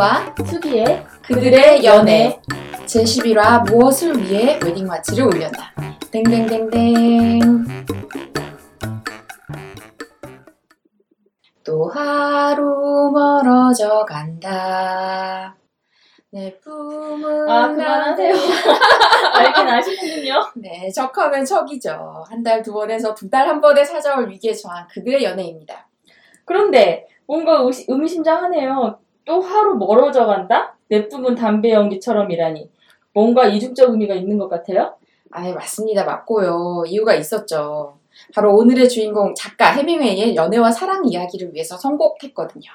수기와 수기의 그들의 연애 제11화 무엇을 위해 웨딩 마치를 올렸나 땡땡땡땡 또 하루 멀어져 간다 내 꿈은 아 그만하세요. 알긴 아시는군요. 네, 적하면 척이죠. 한 달 두 번에서 두 달 한 번에 찾아올 위기에 처한 그들의 연애입니다. 그런데 뭔가 의미심장하네요. 또 하루 멀어져 간다? 내 뿜은 담배 연기처럼이라니. 뭔가 이중적 의미가 있는 것 같아요. 아, 맞습니다. 맞고요. 이유가 있었죠. 바로 오늘의 주인공 작가 해밍웨이의 연애와 사랑 이야기를 위해서 선곡했거든요.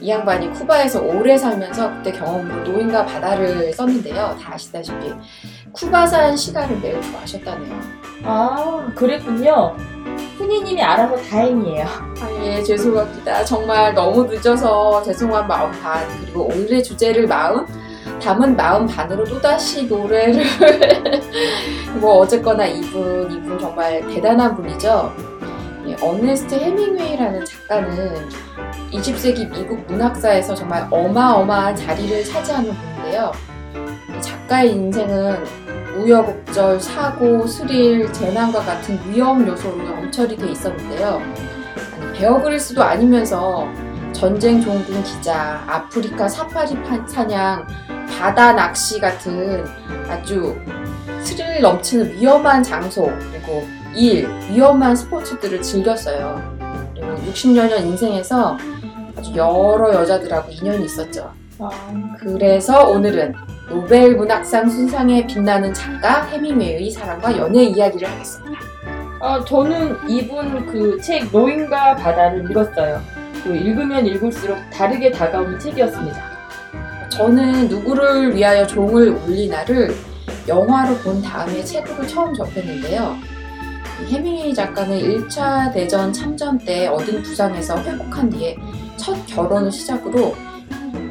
이 양반이 쿠바에서 오래 살면서 그때 경험으로 노인과 바다를 썼는데요. 다 아시다시피 쿠바산 시가를 매우 좋아하셨다네요. 아 그랬군요. 훈이님이 알아서 다행이에요. 아, 예, 죄송합니다. 정말 너무 늦어서 죄송한 마음 반, 그리고 오늘의 주제를 마음, 담은 마음 반으로 또다시 노래를. 뭐, 어쨌거나 이분, 이분 정말 대단한 분이죠. 예, 어네스트 해밍웨이라는 작가는 20세기 미국 문학사에서 정말 어마어마한 자리를 차지하는 분인데요. 이 작가의 인생은 우여곡절, 사고, 스릴, 재난과 같은 위험 요소로 엄철이 돼 있었는데요. 아니, 베어그릴스도 아니면서 전쟁 종군 기자, 아프리카 사파리 파- 사냥, 바다 낚시 같은 아주 스릴 넘치는 위험한 장소, 그리고 일, 위험한 스포츠들을 즐겼어요. 그리고 60여 년 인생에서 아주 여러 여자들하고 인연이 있었죠. 아, 그래서 오늘은 노벨 문학상 순상에 빛나는 작가 해밍웨이의 사랑과 연애 이야기를 하겠습니다. 아, 저는 이분 그 책 노인과 바다를 읽었어요. 그 읽으면 읽을수록 다르게 다가오는 책이었습니다. 저는 누구를 위하여 종을 울리나를 영화로 본 다음에 책으로 처음 접했는데요. 이 해밍웨이 작가는 1차 대전 참전 때 얻은 부상에서 회복한 뒤에 첫 결혼을 시작으로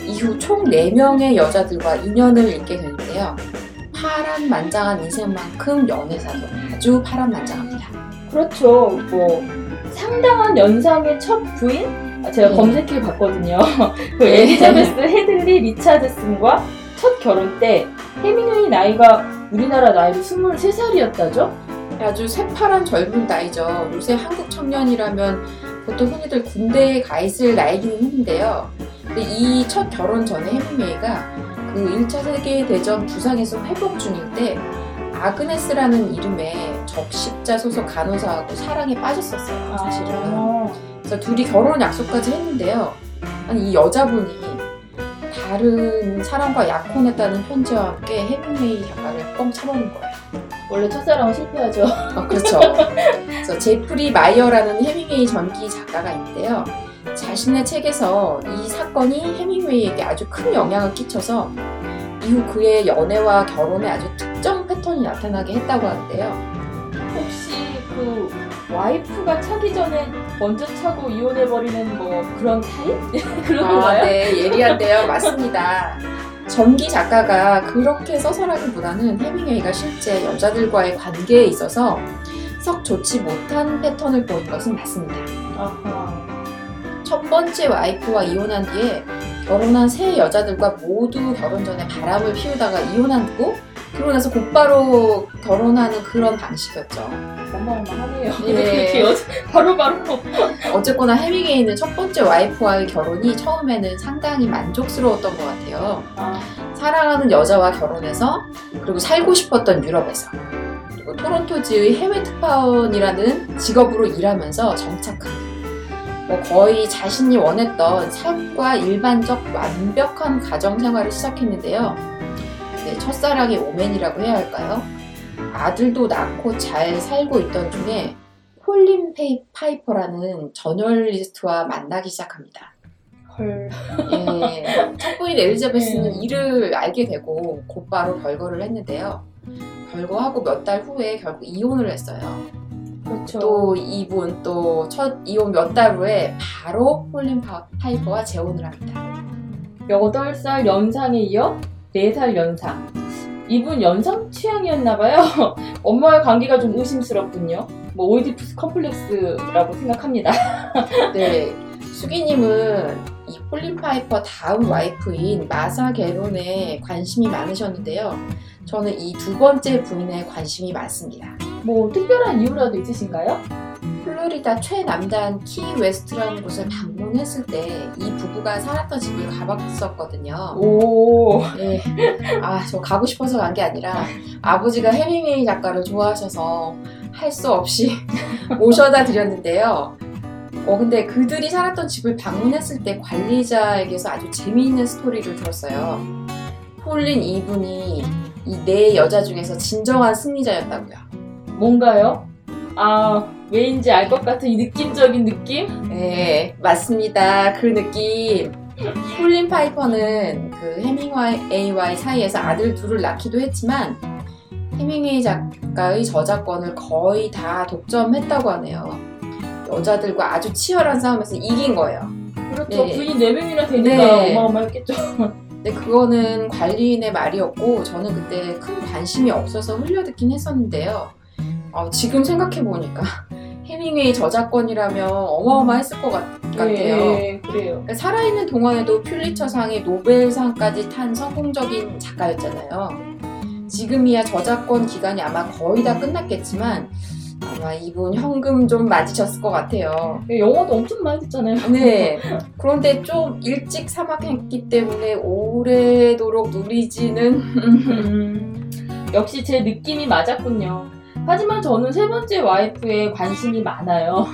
이후 총 4명의 여자들과 인연을 잇게 되는데요. 파란만장한 인생만큼 연애사도 아주 파란만장합니다. 그렇죠. 뭐 상당한 연상의 첫 부인? 아, 제가 네. 검색해 봤거든요. 그 네. 엘리자베스 헤들리 리차드슨과 첫 결혼 때 해밍웨이 나이가 우리나라 나이로 23살이었다죠? 아주 새파란 젊은 나이죠. 요새 한국 청년이라면 보통 흔히들 군대에 가 있을 나이기는 했는데요. 이 첫 결혼 전에 해밍웨이가 그 1차 세계대전 부상에서 회복 중일 때 아그네스라는 이름의 적십자 소속 간호사하고 사랑에 빠졌었어요. 사실은. 아, 그래서 둘이 결혼 약속까지 했는데요. 아니 이 여자분이 다른 사람과 약혼했다는 편지와 함께 해밍웨이 작가를 뻥 차버린 거예요. 원래 첫사랑은 실패하죠. 어, 그렇죠. 그래서 제프리 마이어라는 해밍웨이 전기 작가가 있는데요. 자신의 책에서 이 사건이 해밍웨이에게 아주 큰 영향을 끼쳐서 이후 그의 연애와 결혼에 아주 특정 패턴이 나타나게 했다고 하는데요. 혹시 그 와이프가 차기 전에 먼저 차고 이혼해버리는 뭐 그런 타입? 그런 건가요? 네, 예리한데요. 맞습니다. 전기 작가가 그렇게 써서라기보다는 해밍웨이가 실제 여자들과의 관계에 있어서 썩 좋지 못한 패턴을 보인 것은 맞습니다. 아하. 첫 번째 와이프와 이혼한 뒤에 결혼한 세 여자들과 모두 결혼 전에 바람을 피우다가 이혼한 후 그러고 나서 곧바로 결혼하는 그런 방식이었죠. 어마어마하네요. 예. 바로바로. 어쨌거나 해밍웨이는 첫 번째 와이프와의 결혼이 처음에는 상당히 만족스러웠던 것 같아요. 아, 사랑하는 여자와 결혼해서 그리고 살고 싶었던 유럽에서 그리고 토론토지의 해외 특파원이라는 직업으로 일하면서 정착한 뭐 거의 자신이 원했던 삶과 일반적 완벽한 가정 생활을 시작했는데요. 네, 첫사랑이 omen이라고 해야 할까요? 아들도 낳고 잘 살고 있던 중에 폴린 페이 파이퍼라는 저널리스트와 만나기 시작합니다. 헐. 예, 첫 부인 엘리자베스는 네. 이를 알게 되고 곧바로 별거를 했는데요. 별거하고 몇 달 후에 결국 이혼을 했어요. 그렇죠. 또 이분 또 첫 이혼 몇 달 후에 바로 폴린 파- 파이퍼와 재혼을 합니다. 8살 연상에 이어 4살 연상. 이분 연상 취향이었나봐요. 엄마의 관계가 좀 의심스럽군요. 뭐 오이디푸스 컴플렉스라고 생각합니다. 네, 수기님은 이 폴린 파이퍼 다음 와이프인 마사 게론에 관심이 많으셨는데요. 저는 이 두 번째 부인에 관심이 많습니다. 뭐 특별한 이유라도 있으신가요? 플로리다 최남단 키 웨스트라는 곳을 방문했을 때 이 부부가 살았던 집을 가봤었거든요. 오. 네. 아, 저 가고 싶어서 간 게 아니라 아버지가 해밍웨이 작가를 좋아하셔서 할 수 없이 모셔다 드렸는데요. 어, 근데 그들이 살았던 집을 방문했을 때 관리자에게서 아주 재미있는 스토리를 들었어요. 폴린 이분이 이 네 여자 중에서 진정한 승리자였다고요. 뭔가요? 아, 왜인지 알 것 같은 이 느낌적인 느낌? 네, 맞습니다. 그 느낌. 폴린 파이퍼는 그 해밍웨이와의 사이에서 아들 둘을 낳기도 했지만 해밍웨이 작가의 저작권을 거의 다 독점했다고 하네요. 여자들과 아주 치열한 싸움에서 이긴 거예요. 그렇죠. 네. 부인 4명이나 되니까 네. 어마어마했겠죠. 근데 그거는 관리인의 말이었고 저는 그때 큰 관심이 없어서 흘려듣긴 했었는데요. 어, 지금 생각해 보니까 해밍웨이 저작권이라면 어마어마했을 것 같, 같아요. 네, 그래요. 그러니까 살아있는 동안에도 퓰리처상의 노벨상까지 탄 성공적인 작가였잖아요. 지금이야 저작권 기간이 아마 거의 다 끝났겠지만 아마 이분 현금 좀 맞으셨을 것 같아요. 영화도 엄청 많이 듣잖아요. 네. 그런데 좀 일찍 사망했기 때문에 오래도록 누리지는 음, 역시 제 느낌이 맞았군요. 하지만 저는 세 번째 와이프에 관심이 많아요.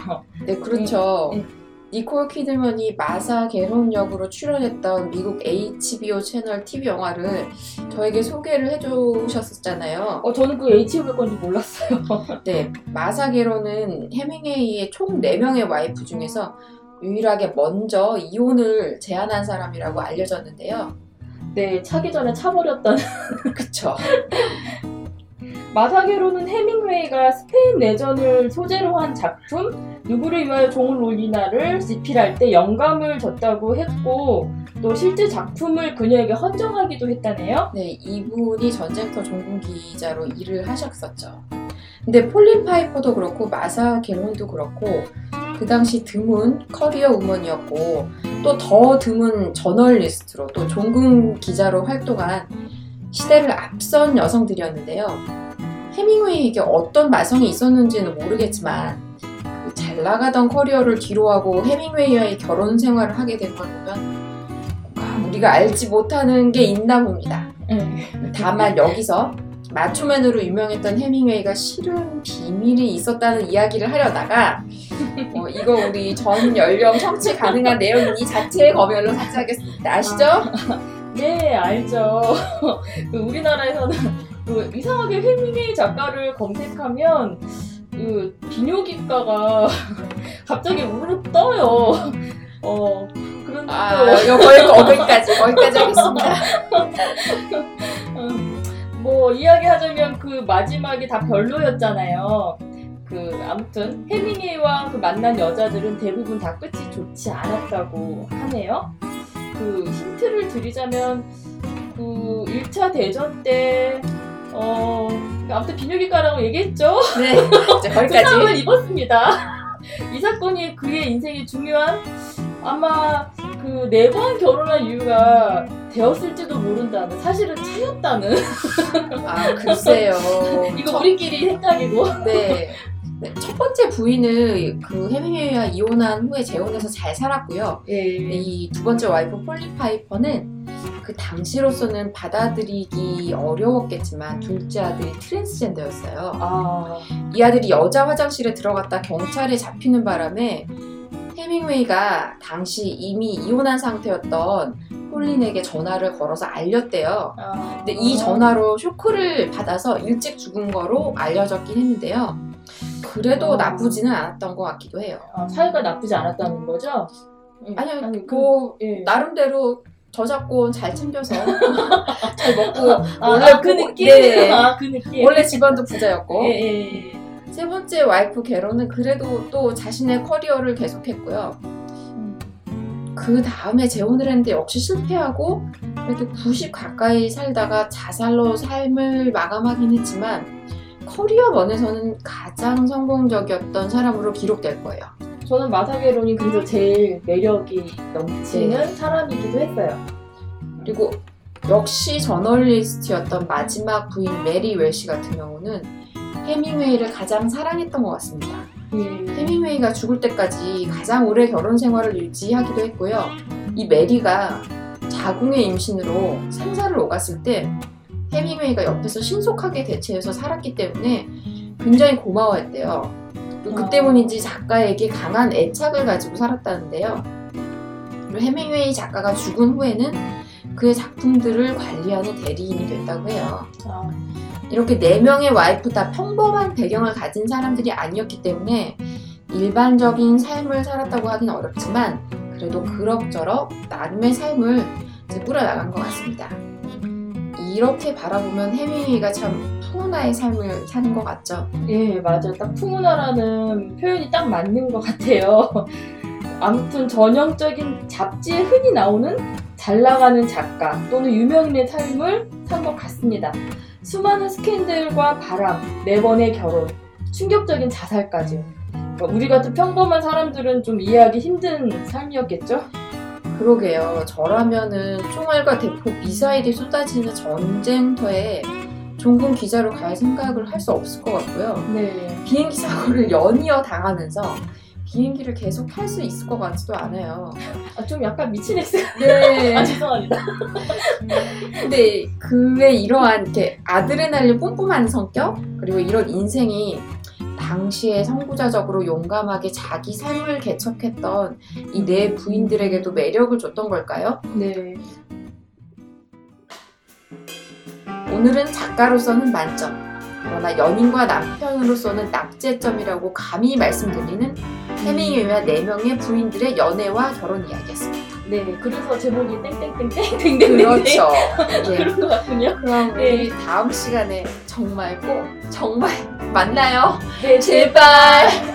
네 그렇죠. 네. 니콜 키드먼이 마사 게론 역으로 출연했던 미국 HBO 채널 TV 영화를 저에게 소개를 해주셨었잖아요. 어, 저는 그 HBO 건지 몰랐어요. 네, 마사 게론은 해밍웨이의 총 4명의 와이프 중에서 유일하게 먼저 이혼을 제안한 사람이라고 알려졌는데요. 네, 차기 전에 차버렸던 그쵸. 마사게로는 해밍웨이가 스페인 내전을 소재로 한 작품 누구를 위하여 종을 울리나를 집필할 때 영감을 줬다고 했고 또 실제 작품을 그녀에게 헌정하기도 했다네요. 네, 이분이 전쟁터 종군 기자로 일을 하셨었죠. 근데 폴린 파이퍼도 그렇고 마사 게론도 그렇고 그 당시 드문 커리어 우먼이었고 또 더 드문 저널리스트로 또 종군 기자로 활동한 시대를 앞선 여성들이었는데요. 해밍웨이에게 어떤 마성이 있었는지는 모르겠지만 그 잘 나가던 커리어를 뒤로하고 해밍웨이와의 결혼 생활을 하게 된 걸 보면 우리가 알지 못하는 게 있나 봅니다. 네. 다만 여기서 마초맨으로 유명했던 해밍웨이가 실은 비밀이 있었다는 이야기를 하려다가 어, 이거 우리 전 연령 청취 가능한 내용이니 자체 검열로 삭제하겠습니다. 아시죠? 네, 알죠. 그 우리나라에서는 그 이상하게 해밍웨이 작가를 검색하면 그 비뇨기과가 갑자기 우르르 떠요. 어, 그런 아, 거기, 거기까지 거기까지 하겠습니다. 음, 뭐 이야기하자면 그 마지막이 다 별로였잖아요. 그 아무튼 해밍웨이와 그 만난 여자들은 대부분 다 끝이 좋지 않았다고 하네요. 그 힌트를 드리자면 그 1차 대전 때 어, 아무튼 비뇨기과라고 얘기했죠. 네, 이제 거기까지. 입었습니다. 이 사건이 그의 인생에 중요한 아마 그 네 번 결혼한 이유가 되었을지도 모른다는 사실은 차였다는 아, 글쎄요. 이거 첫- 우리끼리 생각이고 네. 네, 첫 번째 부인은 그 해밍웨이와 이혼한 후에 재혼해서 잘 살았고요. 예. 이 두 번째 와이프 폴리 파이퍼는 그 당시로서는 받아들이기 어려웠겠지만 둘째 아들이 트랜스젠더였어요. 아 이 아들이 여자 화장실에 들어갔다 경찰에 잡히는 바람에 해밍웨이가 당시 이미 이혼한 상태였던 폴린에게 전화를 걸어서 알렸대요. 아. 근데 이 전화로 쇼크를 받아서 일찍 죽은 거로 알려졌긴 했는데요. 그래도 어. 나쁘지는 않았던 것 같기도 해요. 아, 사이가 나쁘지 않았다는 거죠? 예. 아니요, 아니, 그, 뭐 예. 나름대로 저작권 잘 챙겨서 잘 먹고 아, 원래 아, 그 그- 느낌? 네. 아, 그 느낌. 원래 집안도 부자였고 예, 예, 예. 세 번째 와이프 게로는 그래도 또 자신의 커리어를 계속했고요. 그 다음에 재혼을 했는데 역시 실패하고 그래도 90 가까이 살다가 자살로 삶을 마감하긴 했지만 커리어 면에서는 가장 성공적이었던 사람으로 기록될 거예요. 저는 마사게론이 그래서 제일 매력이 넘치는 사람이기도 했어요. 그리고 역시 저널리스트였던 마지막 부인 메리 웰시 같은 경우는 해밍웨이를 가장 사랑했던 것 같습니다. 음. 해밍웨이가 죽을 때까지 가장 오래 결혼 생활을 유지하기도 했고요. 이 메리가 자궁의 임신으로 생사를 오갔을 때 해밍웨이가 옆에서 신속하게 대처해서 살았기 때문에 굉장히 고마워했대요. 그 어. 때문인지 작가에게 강한 애착을 가지고 살았다는데요. 해밍웨이 작가가 죽은 후에는 그의 작품들을 관리하는 대리인이 됐다고 해요. 아, 이렇게 네 명의 와이프 다 평범한 배경을 가진 사람들이 아니었기 때문에 일반적인 삶을 살았다고 하긴 어렵지만 그래도 그럭저럭 나름의 삶을 이제 꾸려나간 것 같습니다. 이렇게 바라보면 해밍웨이가 참 푸우나의 삶을 사는 것 같죠. 예, 맞아요. 딱 푸우나라는 표현이 딱 맞는 것 같아요. 아무튼 전형적인 잡지에 흔히 나오는 잘 나가는 작가 또는 유명인의 삶을 산 것 같습니다. 수많은 스캔들과 바람, 네 번의 결혼, 충격적인 자살까지. 그러니까 우리 같은 평범한 사람들은 좀 이해하기 힘든 삶이었겠죠? 그러게요. 저라면은 총알과 대포 미사일이 쏟아지는 전쟁터에 종군 기자로 갈 생각을 할 수 없을 것 같고요. 네. 비행기 사고를 연이어 당하면서 비행기를 계속 탈 수 있을 것 같지도 않아요. 아, 좀 약간 미친 엑스가. 네. 아, 죄송합니다. 근데 그의 이러한 이렇게 아드레날린 뿜뿜한 성격 그리고 이런 인생이 당시에 선구자적으로 용감하게 자기 삶을 개척했던 이 네 부인들에게도 매력을 줬던 걸까요? 네. 오늘은 작가로서는 만점. 그러나 연인과 남편으로서는 낙제점이라고 감히 말씀드리는 해밍웨이와 네 명의 부인들의 연애와 결혼 이야기였습니다. 네. 그래서 제목이 땡땡땡땡땡땡땡. 그렇죠. 예. 그런 것 같군요. 그럼 네. 우리 다음 시간에 정말 꼭 정말 만나요. 네, 제발.